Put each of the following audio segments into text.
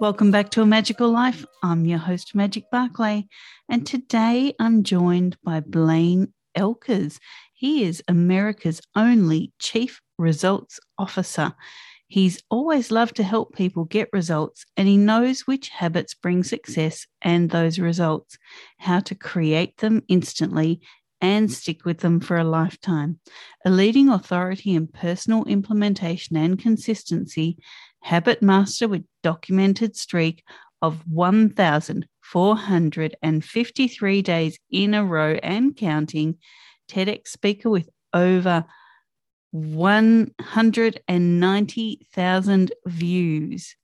Welcome back to A Magical Life. I'm your host, Magic Barclay, and today I'm joined by Blaine Oelkers. He is America's only Chief Results Officer. He's always loved to help people get results, and he knows which habits bring success and those results, how to create them instantly and stick with them for a lifetime. A leading authority in personal implementation and consistency, Habit Master with documented streak of 1,453 days in a row and counting, TEDx speaker with over 190,000 views,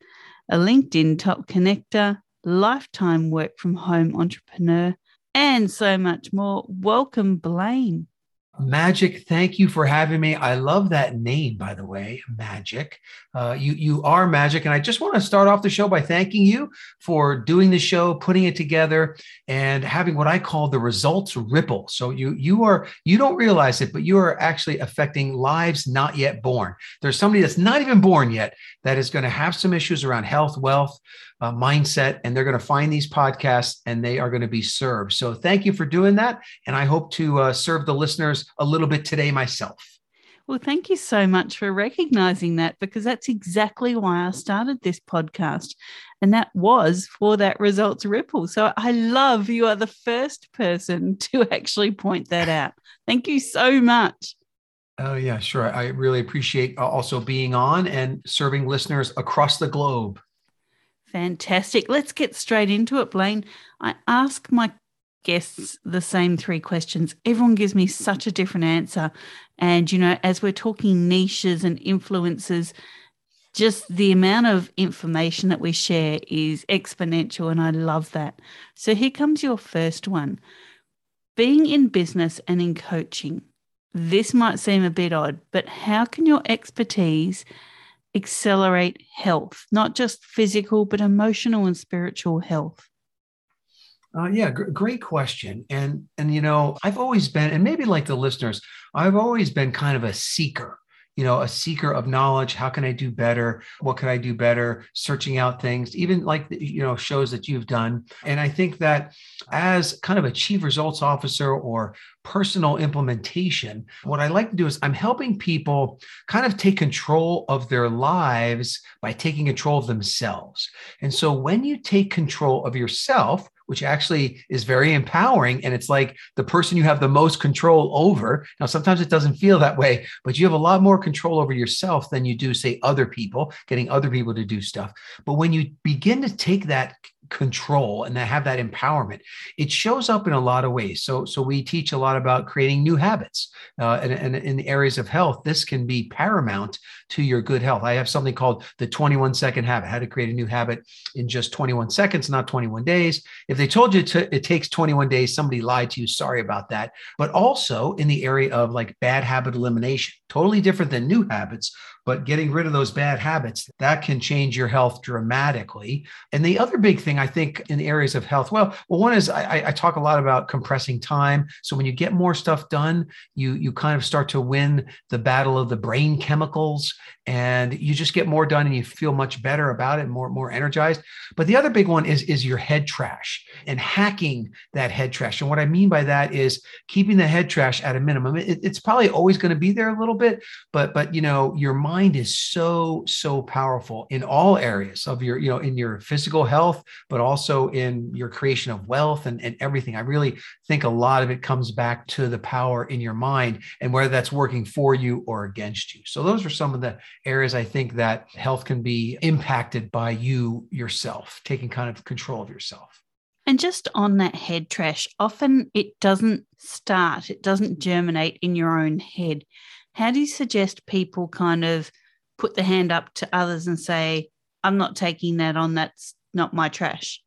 a LinkedIn top connector, lifetime work from home entrepreneur, and so much more. Welcome, Blaine. Magic, thank you for having me. I love that name, by the way, Magic. Uh, you you are magic, and I just want to start off the show by thanking you for doing the show, putting it together, and having what I call the results ripple. So you you are you don't realize it, but you are actually affecting lives not yet born. There's somebody that's not even born yet that is going to have some issues around health, wealth, uh, mindset, and they're going to find these podcasts and they are going to be served. So thank you for doing that. And I hope to uh, serve the listeners a little bit today myself. Well, thank you so much for recognizing that because that's exactly why I started this podcast. And that was for that results ripple. So I love you are the first person to actually point that out. Thank you so much. Oh, yeah, sure. I really appreciate uh, also being on and serving listeners across the globe. Fantastic. Let's get straight into it, Blaine. I ask my guests the same three questions. Everyone gives me such a different answer. And, you know, as we're talking niches and influences, just the amount of information that we share is exponential. And I love that. So here comes your first one being in business and in coaching. This might seem a bit odd, but how can your expertise accelerate health, not just physical, but emotional and spiritual health? Uh, yeah, gr- great question. And and you know, I've always been, and maybe like the listeners, I've always been kind of a seeker you know a seeker of knowledge. How can i do better? What can i do better? Searching out things even like you know shows that you've done. And i think that as kind of a chief results officer or personal implementation what i like to do is i'm helping people kind of take control of their lives by taking control of themselves. And so when you take control of yourself which actually is very empowering. And it's like the person you have the most control over. Now, sometimes it doesn't feel that way, but you have a lot more control over yourself than you do, say, other people, getting other people to do stuff. But when you begin to take that control and have that empowerment it shows up in a lot of ways. So so we teach a lot about creating new habits uh, and, and in the areas of health this can be paramount to your good health. I have something called the 21 second habit how to create a new habit in just 21 seconds not 21 days. If they told you to, it takes 21 days somebody lied to you sorry about that. But also in the area of like bad habit elimination totally different than new habits but getting rid of those bad habits that can change your health dramatically. And the other big thing i think in areas of health well well one is I, I, talk a lot about compressing time. So when you get more stuff done you you kind of start to win the battle of the brain chemicals and you just get more done and you feel much better about it more more energized. But the other big one is is your head trash and hacking that head trash. And what i mean by that is keeping the head trash at a minimum. It, it's probably always going to be there a little bit but but you know your mind mind is so so powerful in all areas of your you know in your physical health but also in your creation of wealth and, and everything. I really think a lot of it comes back to the power in your mind and whether that's working for you or against you. So those are some of the areas i think that health can be impacted by you yourself taking kind of control of yourself. And just on that head trash, often it doesn't start, it doesn't germinate in your own head. How do you suggest people kind of put the hand up to others and say, I'm not taking that on, that's not my trash?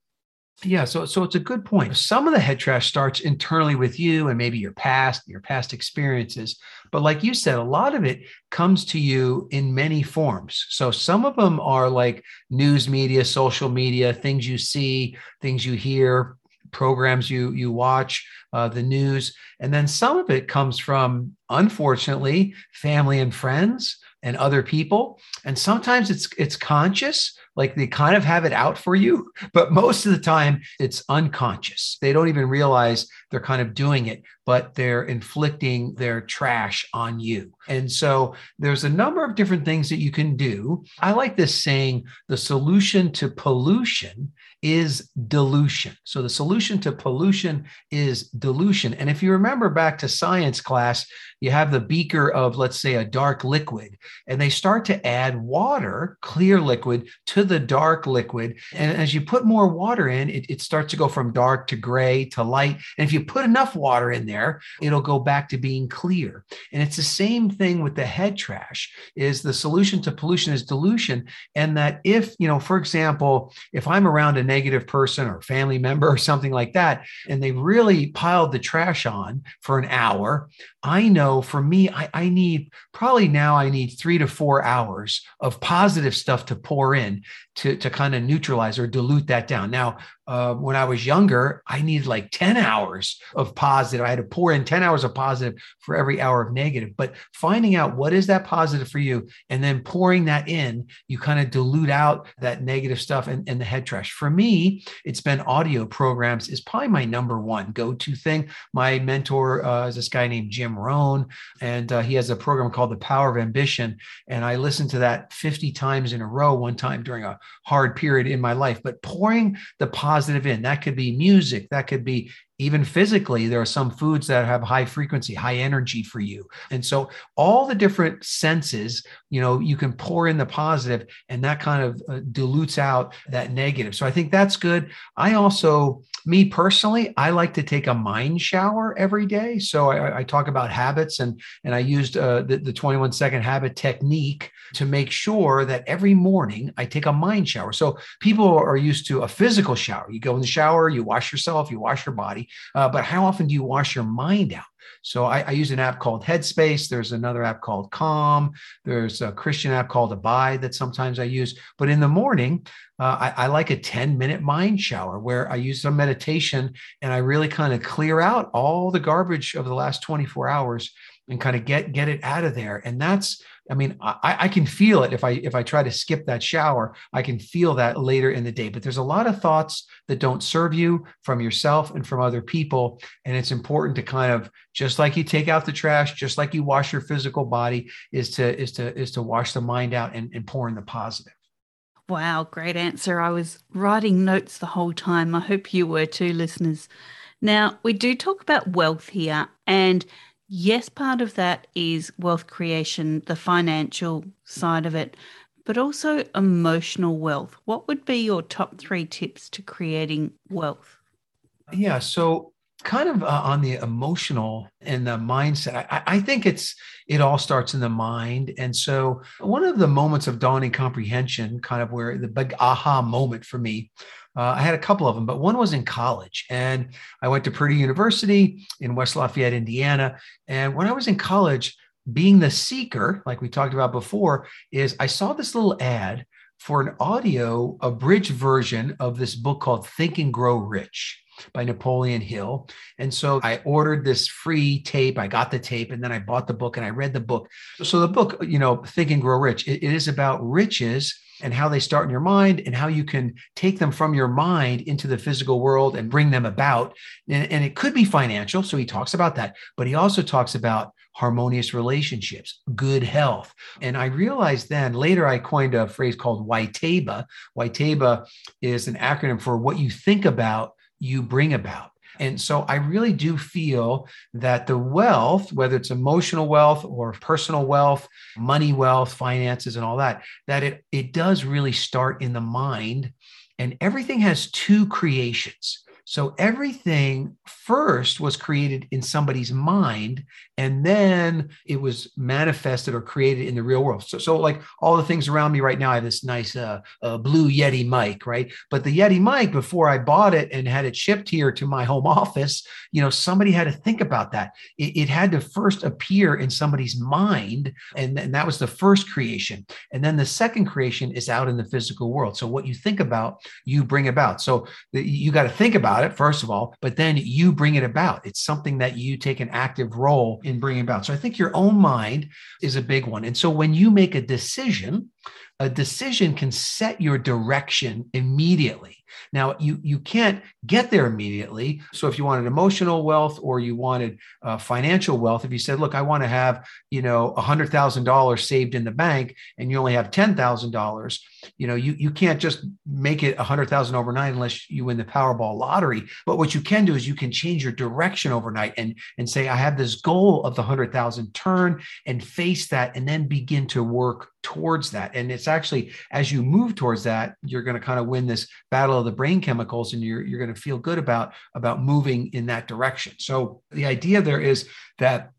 Yeah, so so it's a good point. Some of the head trash starts internally with you and maybe your past, your past experiences. But like you said, a lot of it comes to you in many forms. So some of them are like news media, social media, things you see, things you hear, programs you you watch, uh, the news, and then some of it comes from, unfortunately, family and friends and other people. And sometimes it's it's conscious, like they kind of have it out for you, but most of the time it's unconscious. They don't even realize they're kind of doing it, but they're inflicting their trash on you. And so there's a number of different things that you can do. I like this saying the solution to pollution is dilution. So the solution to pollution is dilution. And if you remember back to science class, you have the beaker of, let's say, a dark liquid, and they start to add water, clear liquid, to the dark liquid. And as you put more water in, it, it starts to go from dark to gray to light. And if you put enough water in there, it'll go back to being clear. And it's the same thing with the head trash is the solution to pollution is dilution. And that if, you know, for example, if I'm around a negative person or family member or something like that, and they really piled the trash on for an hour, I know for me, I, I, need probably now I need three to four hours of positive stuff to pour in to, to kind of neutralize or dilute that down. Now, uh, when I was younger, I needed like 10 hours of positive. I had to pour in 10 hours of positive for every hour of negative. But finding out what is that positive for you and then pouring that in, you kind of dilute out that negative stuff and, and the head trash. For me, it's been audio programs is probably my number one go-to thing. My mentor uh, is this guy named Jim Rohn, and uh, he has a program called The Power of Ambition. And I listened to that 50 times in a row one time during a hard period in my life. But pouring the positive in. That could be music, that could be even physically, there are some foods that have high frequency, high energy for you. And so, all the different senses, you know, you can pour in the positive and that kind of uh, dilutes out that negative. So, I think that's good. I also, me personally, I like to take a mind shower every day. So, I, I talk about habits and, and I used uh, the, the 21 second habit technique to make sure that every morning I take a mind shower. So, people are used to a physical shower. You go in the shower, you wash yourself, you wash your body. Uh, but how often do you wash your mind out? So I, I, use an app called Headspace. There's another app called Calm. There's a Christian app called Abide that sometimes I use. But in the morning, uh, I, I, like a 10 minute mind shower where I use some meditation and I really kind of clear out all the garbage of the last 24 hours and kind of get get it out of there. And that's I mean, I, I, can feel it if I if I try to skip that shower, I can feel that later in the day. But there's a lot of thoughts that don't serve you from yourself and from other people, and it's important to kind of just like you take out the trash, just like you wash your physical body, is to is to is to wash the mind out and, and pour in the positive. Wow, great answer. I was writing notes the whole time. I hope you were too, listeners. Now we do talk about wealth here, and Yes, part of that is wealth creation, the financial side of it, but also emotional wealth. What would be your top three tips to creating wealth? Yeah. So, kind of uh, on the emotional and the mindset, I, I think it's it all starts in the mind. And so, one of the moments of dawning comprehension, kind of where the big aha moment for me uh, I had a couple of them, but one was in college. And I went to Purdue University in West Lafayette, Indiana. And when I was in college, being the seeker, like we talked about before, is I saw this little ad for an audio abridged version of this book called Think and Grow Rich by Napoleon Hill. And so I ordered this free tape. I got the tape and then I bought the book and I read the book. So the book, you know, Think and Grow Rich, it, it is about riches and how they start in your mind and how you can take them from your mind into the physical world and bring them about. And, and it could be financial. So he talks about that, but he also talks about harmonious relationships, good health. And I realized then later I coined a phrase called WYTAYBA. WYTAYBA is an acronym for what you think about, you bring about. And so I really do feel that the wealth, whether it's emotional wealth or personal wealth, money wealth, finances, and all that, that it, it does really start in the mind. And everything has two creations. So everything first was created in somebody's mind, and then it was manifested or created in the real world. So, so like all the things around me right now, I have this nice uh, uh, blue Yeti mic, right? But the Yeti mic, before I bought it and had it shipped here to my home office, you know, somebody had to think about that. It, it had to first appear in somebody's mind, and, and that was the first creation. And then the second creation is out in the physical world. So what you think about, you bring about. So the, you got to think about about it, first of all, but then you bring it about. It's something that you take an active role in bringing about. So I think your own mind is a big one. And so when you make a decision, a decision can set your direction immediately. Now, you, you can't get there immediately. So, if you wanted emotional wealth or you wanted uh, financial wealth, if you said, look, I want to have, you know, $100,000 saved in the bank and you only have $10,000, you know, you, you can't just make it 100,000 overnight unless you win the Powerball lottery. But what you can do is you can change your direction overnight and, and say, I have this goal of the 100,000, turn and face that, and then begin to work towards that. And it's actually as you move towards that, you're going to kind of win this battle of the brain chemicals and you're, you're going to feel good about, about moving in that direction. So the idea there is that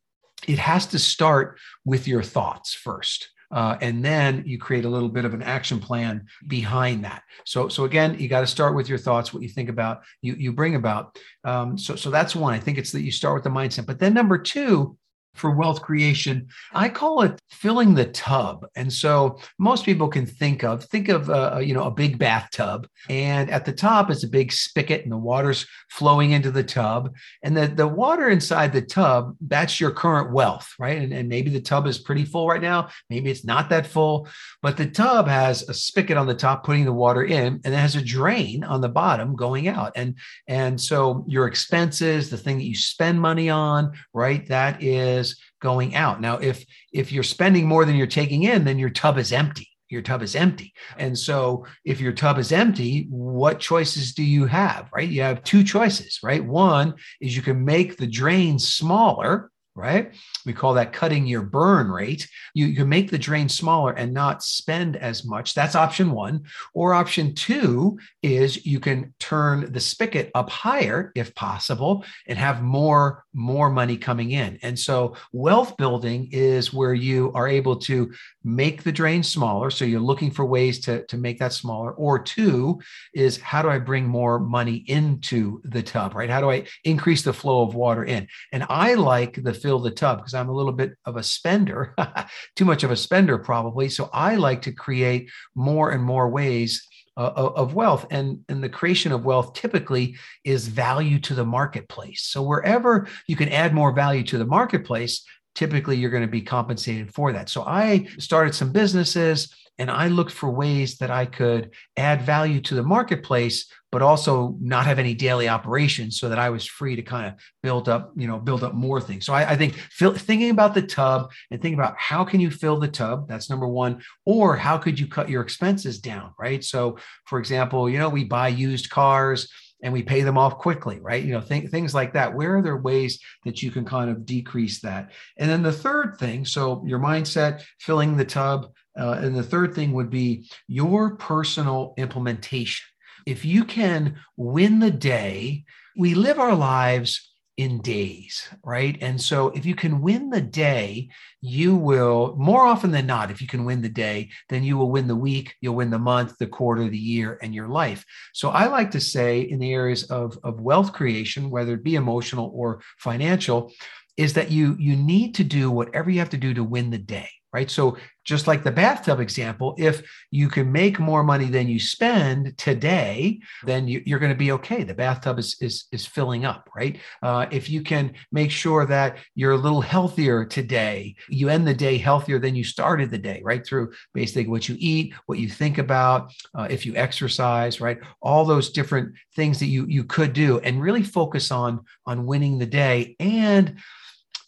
it has to start with your thoughts first. Uh, and then you create a little bit of an action plan behind that. So, so again, you got to start with your thoughts, what you think about, you you bring about. Um, so, so that's one. I think it's that you start with the mindset. But then number two for wealth creation. I call it filling the tub. And so most people can think of think of a, uh, you know a big bathtub and at the top is a big spigot and the water's flowing into the tub and the, the water inside the tub that's your current wealth, right? And, and maybe the tub is pretty full right now, maybe it's not that full, but the tub has a spigot on the top putting the water in and it has a drain on the bottom going out. And and so your expenses, the thing that you spend money on, right? That is going out. Now, if if you're spending more than you're taking in, then your tub is empty. Your tub is empty. And so if your tub is empty, what choices do you have? Right? You have two choices, right? One is you can make the drain smaller right? We call that cutting your burn rate. You, can make the drain smaller and not spend as much. That's option one. Or option two is you can turn the spigot up higher if possible and have more, more money coming in. And so wealth building is where you are able to make the drain smaller. So you're looking for ways to, to make that smaller. Or two is how do I bring more money into the tub, right? How do I increase the flow of water in? And I like the fill the tub because I'm a little bit of a spender, too much of a spender probably. So I like to create more and more ways uh, of wealth and, and the creation of wealth typically is value to the marketplace so wherever you can add more value to the marketplace typically you're going to be compensated for that so i started some businesses and I looked for ways that I could add value to the marketplace, but also not have any daily operations so that I was free to kind of build up, you know, build up more things. So I, I think fill, thinking about the tub and thinking about how can you fill the tub, that's number one, or how could you cut your expenses down, right? So for example, you know, we buy used cars and we pay them off quickly, right? You know, th- things like that. Where are there ways that you can kind of decrease that? And then the third thing, so your mindset, filling the tub, uh, and the third thing would be your personal implementation. If you can win the day, we live our lives in days, right? And so if you can win the day, you will, more often than not, if you can win the day, then you will win the week, you'll win the month, the quarter, the year, and your life. So I like to say in the areas of, of wealth creation, whether it be emotional or financial, is that you you need to do whatever you have to do to win the day right? So just like the bathtub example, if you can make more money than you spend today, then you, are going to be okay. The bathtub is is, is filling up, right? Uh, if you can make sure that you're a little healthier today, you end the day healthier than you started the day, right? Through basically what you eat, what you think about, uh, if you exercise, right? All those different things that you you could do, and really focus on on winning the day and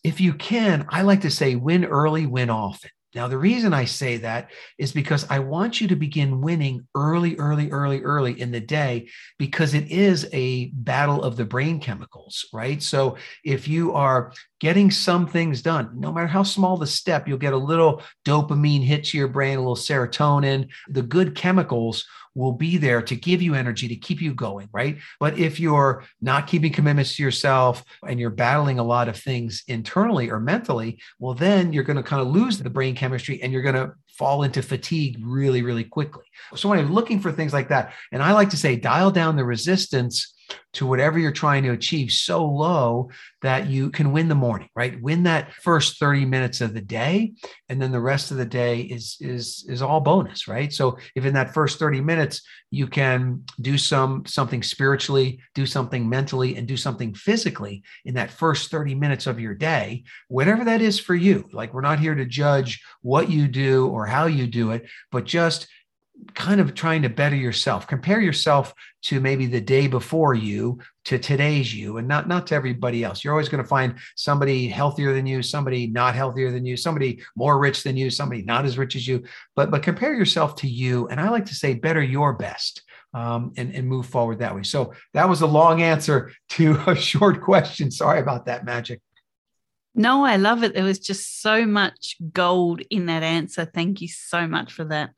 if you can, I like to say win early, win often. Now, the reason I say that is because I want you to begin winning early, early, early, early in the day because it is a battle of the brain chemicals, right? So if you are getting some things done, no matter how small the step, you'll get a little dopamine hit to your brain, a little serotonin, the good chemicals will be there to give you energy to keep you going, right? But if you're not keeping commitments to yourself and you're battling a lot of things internally or mentally, well, then you're going to kind of lose the brain chemistry and you're going to fall into fatigue really, really quickly. So when I'm looking for things like that, and I like to say, dial down the resistance to whatever you're trying to achieve so low that you can win the morning right? Win that first 30 minutes of the day and then the rest of the day is is is all bonus right? So if in that first 30 minutes you can do some something spiritually do something mentally and do something physically in that first 30 minutes of your day whatever that is for you like we're not here to judge what you do or how you do it but just kind of trying to better yourself compare yourself to maybe the day before you to today's you and not not to everybody else you're always going to find somebody healthier than you somebody not healthier than you somebody more rich than you somebody not as rich as you but but compare yourself to you and i like to say better your best um, and, and move forward that way so that was a long answer to a short question sorry about that magic no, I love it. There was just so much gold in that answer. Thank you so much for that.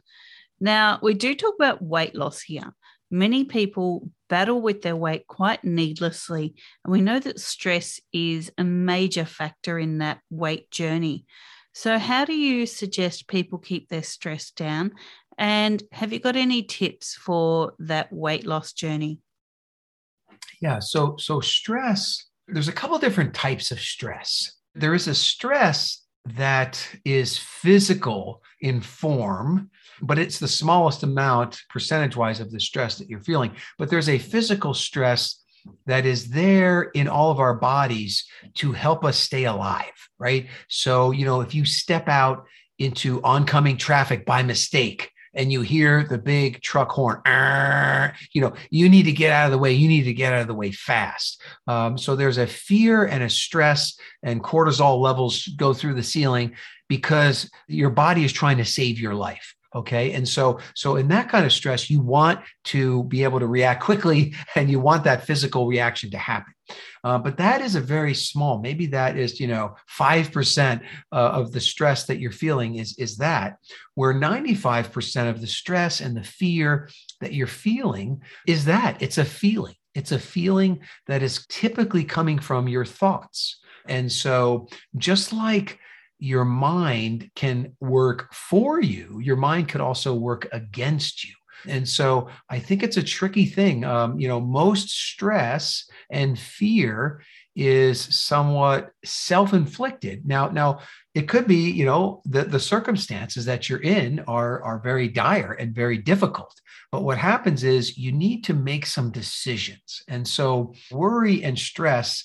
Now, we do talk about weight loss here. Many people battle with their weight quite needlessly, and we know that stress is a major factor in that weight journey. So, how do you suggest people keep their stress down? And have you got any tips for that weight loss journey? Yeah, so so stress, there's a couple different types of stress. There is a stress that is physical in form but it's the smallest amount percentage wise of the stress that you're feeling. But there's a physical stress that is there in all of our bodies to help us stay alive, right? So, you know, if you step out into oncoming traffic by mistake, and you hear the big truck horn, you know, you need to get out of the way. You need to get out of the way fast. Um, so there's a fear and a stress, and cortisol levels go through the ceiling because your body is trying to save your life okay and so so in that kind of stress you want to be able to react quickly and you want that physical reaction to happen. Uh, but that is a very small maybe that is you know 5% uh, of the stress that you're feeling is is that where 95% of the stress and the fear that you're feeling is that it's a feeling. It's a feeling that is typically coming from your thoughts. And so just like your mind can work for you, your mind could also work against you. And so I think it's a tricky thing. Um, you know, most stress and fear is somewhat self-inflicted. Now, now it could be, you know, the, the circumstances that you're in are, are very dire and very difficult. But what happens is you need to make some decisions. And so worry and stress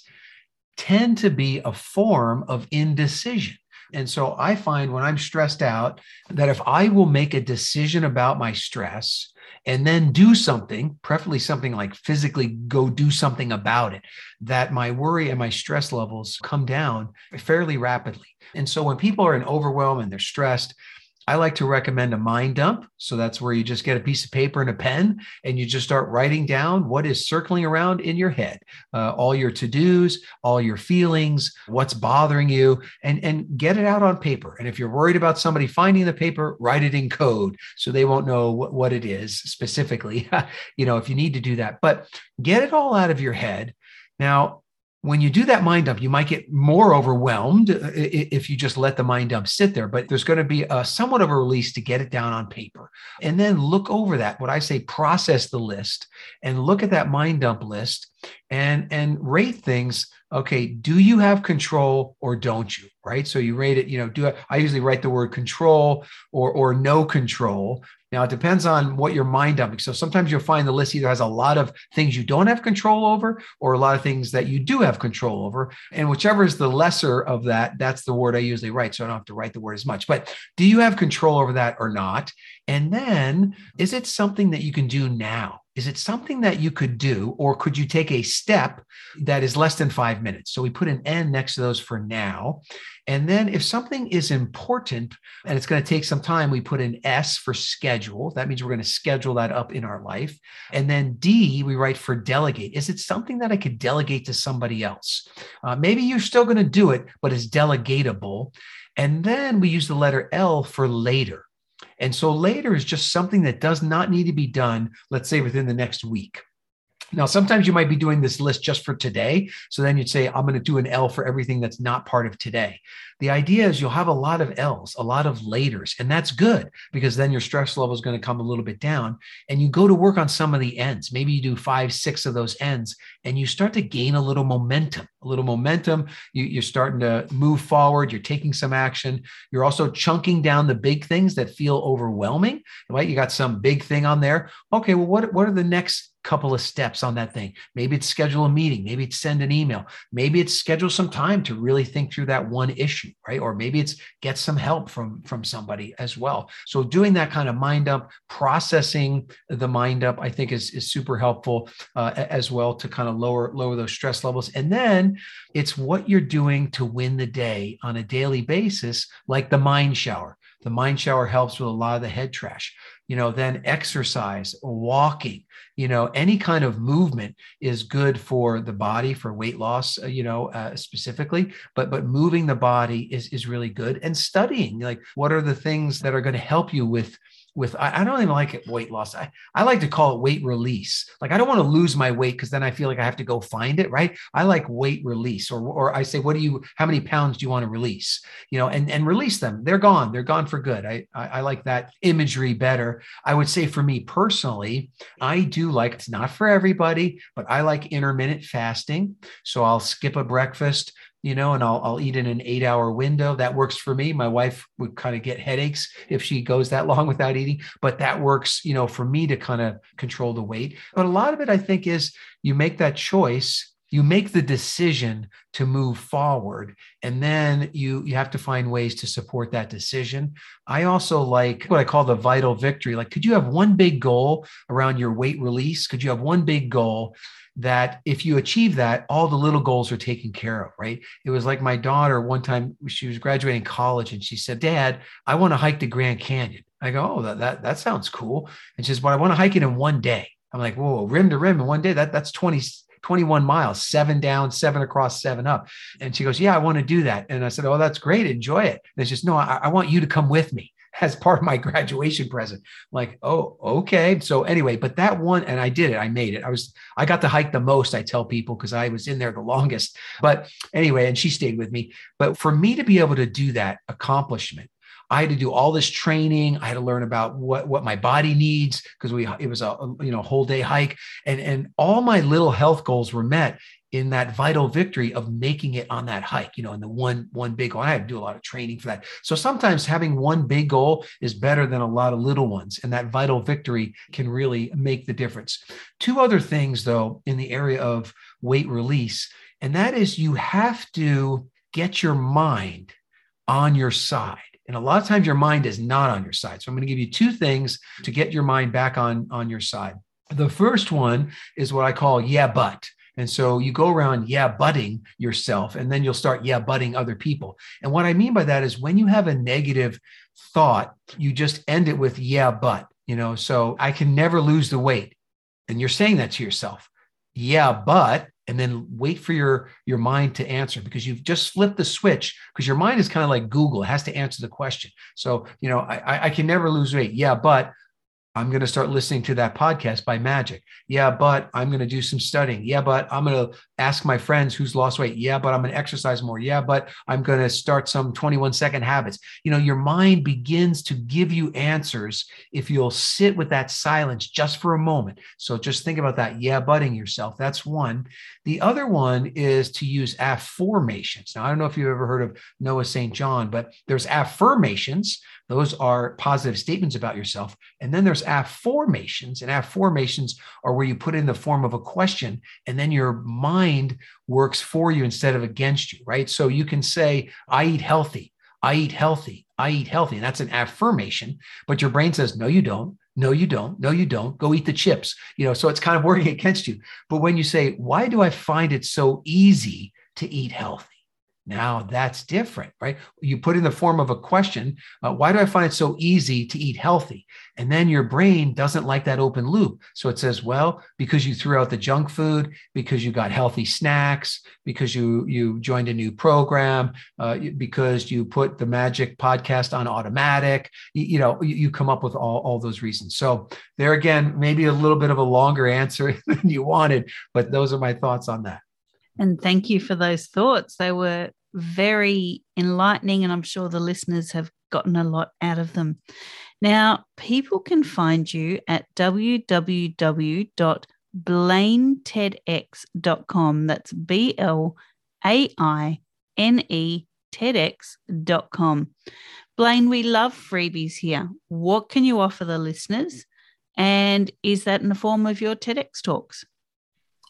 tend to be a form of indecision. And so I find when I'm stressed out that if I will make a decision about my stress and then do something, preferably something like physically go do something about it, that my worry and my stress levels come down fairly rapidly. And so when people are in overwhelm and they're stressed, I like to recommend a mind dump. So that's where you just get a piece of paper and a pen and you just start writing down what is circling around in your head, uh, all your to dos, all your feelings, what's bothering you, and, and get it out on paper. And if you're worried about somebody finding the paper, write it in code so they won't know what, what it is specifically, you know, if you need to do that. But get it all out of your head. Now, when you do that mind dump, you might get more overwhelmed uh, if you just let the mind dump sit there. But there's going to be a somewhat of a release to get it down on paper. And then look over that. What I say, process the list and look at that mind dump list and, and rate things. Okay, do you have control or don't you? Right. So you rate it, you know, do I, I usually write the word control or or no control now, it depends on what your mind dumping. So sometimes you'll find the list either has a lot of things you don't have control over or a lot of things that you do have control over. And whichever is the lesser of that, that's the word I usually write. So I don't have to write the word as much. But do you have control over that or not? And then is it something that you can do now? Is it something that you could do, or could you take a step that is less than five minutes? So we put an N next to those for now. And then if something is important and it's going to take some time, we put an S for schedule. That means we're going to schedule that up in our life. And then D, we write for delegate. Is it something that I could delegate to somebody else? Uh, maybe you're still going to do it, but it's delegatable. And then we use the letter L for later. And so later is just something that does not need to be done, let's say within the next week. Now, sometimes you might be doing this list just for today. So then you'd say, I'm going to do an L for everything that's not part of today. The idea is you'll have a lot of L's, a lot of laters, and that's good because then your stress level is going to come a little bit down and you go to work on some of the ends. Maybe you do five, six of those ends and you start to gain a little momentum, a little momentum. You, are starting to move forward. You're taking some action. You're also chunking down the big things that feel overwhelming, right? You got some big thing on there. Okay, well, what, what are the next couple of steps on that thing. Maybe it's schedule a meeting, maybe it's send an email, maybe it's schedule some time to really think through that one issue, right? Or maybe it's get some help from from somebody as well. So doing that kind of mind up, processing the mind up, I think is is super helpful uh, as well to kind of lower lower those stress levels. And then it's what you're doing to win the day on a daily basis, like the mind shower. The mind shower helps with a lot of the head trash you know then exercise walking you know any kind of movement is good for the body for weight loss uh, you know uh, specifically but but moving the body is is really good. And studying like what are the things that are going to help you with with I, I, don't even like it weight loss. I, I like to call it weight release. Like I don't want to lose my weight because then I feel like I have to go find it, right? I like weight release. Or or I say, what do you how many pounds do you want to release? You know, and, and release them. They're gone. They're gone for good. I, I, I like that imagery better. I would say for me personally, I do like it's not for everybody, but I like intermittent fasting. So I'll skip a breakfast you know, and I'll, I'll eat in an eight hour window. That works for me. My wife would kind of get headaches if she goes that long without eating, but that works, you know, for me to kind of control the weight. But a lot of it, I think, is you make that choice you make the decision to move forward and then you you have to find ways to support that decision i also like what i call the vital victory like could you have one big goal around your weight release could you have one big goal that if you achieve that, all the little goals are taken care of, right? It was like my daughter one time, she was graduating college and she said, Dad, I want to hike the Grand Canyon. I go, Oh, that, that, that sounds cool. And she says, But I want to hike it in one day. I'm like, Whoa, rim to rim in one day. That, that's 20, 21 miles, seven down, seven across, seven up. And she goes, Yeah, I want to do that. And I said, Oh, that's great. Enjoy it. And it's just, No, I, I want you to come with me as part of my graduation present. Like, oh, okay. So anyway, but that one, and I did it. I made it. I was, I got to hike the most. I tell people because I was in there the longest. But anyway, and she stayed with me. But for me to be able to do that accomplishment, I had to do all this training. I had to learn about what, what my body needs because we it was a you know whole day hike, and and all my little health goals were met in that vital victory of making it on that hike, you know, in the one one big goal. I had to do a lot of training for that. So sometimes having one big goal is better than a lot of little ones, and that vital victory can really make the difference. Two other things, though, in the area of weight release, and that is you have to get your mind on your side. And a lot of times your mind is not on your side. So I'm going to give you two things to get your mind back on, on your side. The first one is what I call yeah, but. And so you go around, yeah, butting yourself, and then you'll start, yeah, butting other people. And what I mean by that is when you have a negative thought, you just end it with, yeah, but, you know, so I can never lose the weight. And you're saying that to yourself, yeah, but, and then wait for your your mind to answer because you've just flipped the switch because your mind is kind of like google it has to answer the question so you know I, I can never lose weight yeah but I'm going to start listening to that podcast by magic. Yeah, but I'm going to do some studying. Yeah, but I'm going to ask my friends who's lost weight. Yeah, but I'm going to exercise more. Yeah, but I'm going to start some 21 second habits. You know, your mind begins to give you answers if you'll sit with that silence just for a moment. So just think about that. Yeah, butting yourself. That's one. The other one is to use affirmations. Now, I don't know if you've ever heard of Noah St. John, but there's affirmations. Those are positive statements about yourself. And then there's afformations, and afformations are where you put in the form of a question, and then your mind works for you instead of against you, right? So you can say, I eat healthy, I eat healthy, I eat healthy. And that's an affirmation, but your brain says, no, you don't. No, you don't. No, you don't. Go eat the chips. You know, so it's kind of working against you. But when you say, why do I find it so easy to eat healthy? Now that's different, right? You put in the form of a question, uh, why do I find it so easy to eat healthy? And then your brain doesn't like that open loop. So it says, well, because you threw out the junk food, because you got healthy snacks, because you you joined a new program, uh, because you put the magic podcast on automatic, you, you know, you, you come up with all, all those reasons. So there again, maybe a little bit of a longer answer than you wanted, but those are my thoughts on that. And thank you for those thoughts. They were very enlightening, and I'm sure the listeners have gotten a lot out of them. Now, people can find you at www.blainetedx.com. That's B L A I N E TEDx.com. Blaine, we love freebies here. What can you offer the listeners? And is that in the form of your TEDx talks?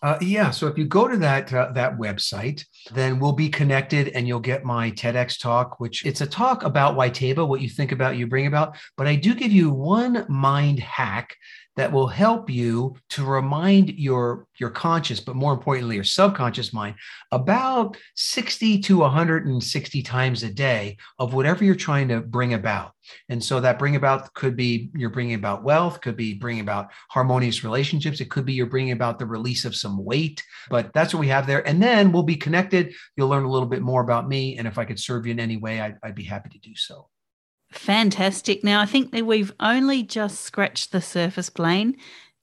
Uh, yeah. So if you go to that uh, that website, then we'll be connected, and you'll get my TEDx talk, which it's a talk about WYTAYBA, what you think about, you bring about. But I do give you one mind hack that will help you to remind your your conscious but more importantly your subconscious mind about 60 to 160 times a day of whatever you're trying to bring about. And so that bring about could be you're bringing about wealth could be bringing about harmonious relationships it could be you're bringing about the release of some weight but that's what we have there. And then we'll be connected. You'll learn a little bit more about me and if i could serve you in any way I'd, I'd be happy to do so Fantastic. Now, I think that we've only just scratched the surface, Blaine.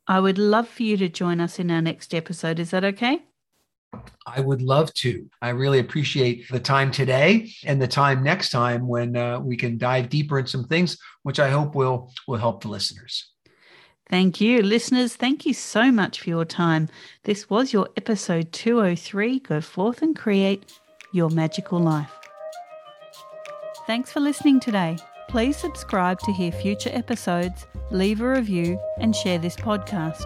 I would love for you to join us in our next episode. Is that okay? I would love to. I really appreciate the time today and the time next time when uh, we can dive deeper in some things, which I hope will will help the listeners. Thank you, listeners. Thank you so much for your time. This was your episode 203. Go forth and create your magical life. Thanks for listening today. Please subscribe to hear future episodes, leave a review, and share this podcast.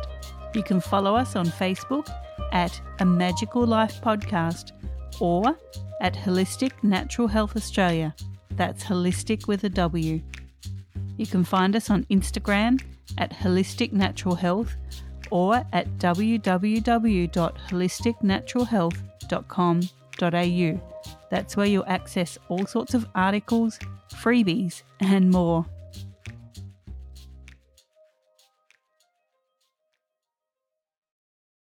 You can follow us on Facebook at A Magical Life Podcast or at Wholistic Natural Health Australia. That's holistic with a W. You can find us on Instagram at Wholistic Natural Health or at www.wholisticnaturalhealth.com.au. That's where you'll access all sorts of articles, freebies, and more.